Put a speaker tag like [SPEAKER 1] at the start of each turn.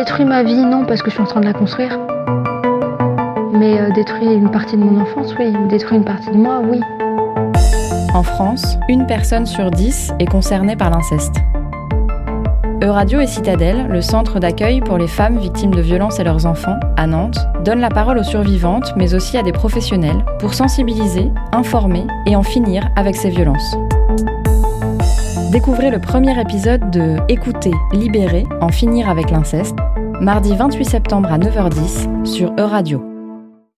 [SPEAKER 1] détruit ma vie, non, parce que je suis en train de la construire. Mais euh, détruit une partie de mon enfance, oui. Détruit une partie de moi, oui.
[SPEAKER 2] En France, une personne sur dix est concernée par l'inceste. Euradio et Citadelle, le centre d'accueil pour les femmes victimes de violences et leurs enfants, à Nantes, donne la parole aux survivantes, mais aussi à des professionnels, pour sensibiliser, informer et en finir avec ces violences. Découvrez le premier épisode de Écouter, libérer, en finir avec l'inceste, mardi 28 septembre à 9h10 sur Euradio.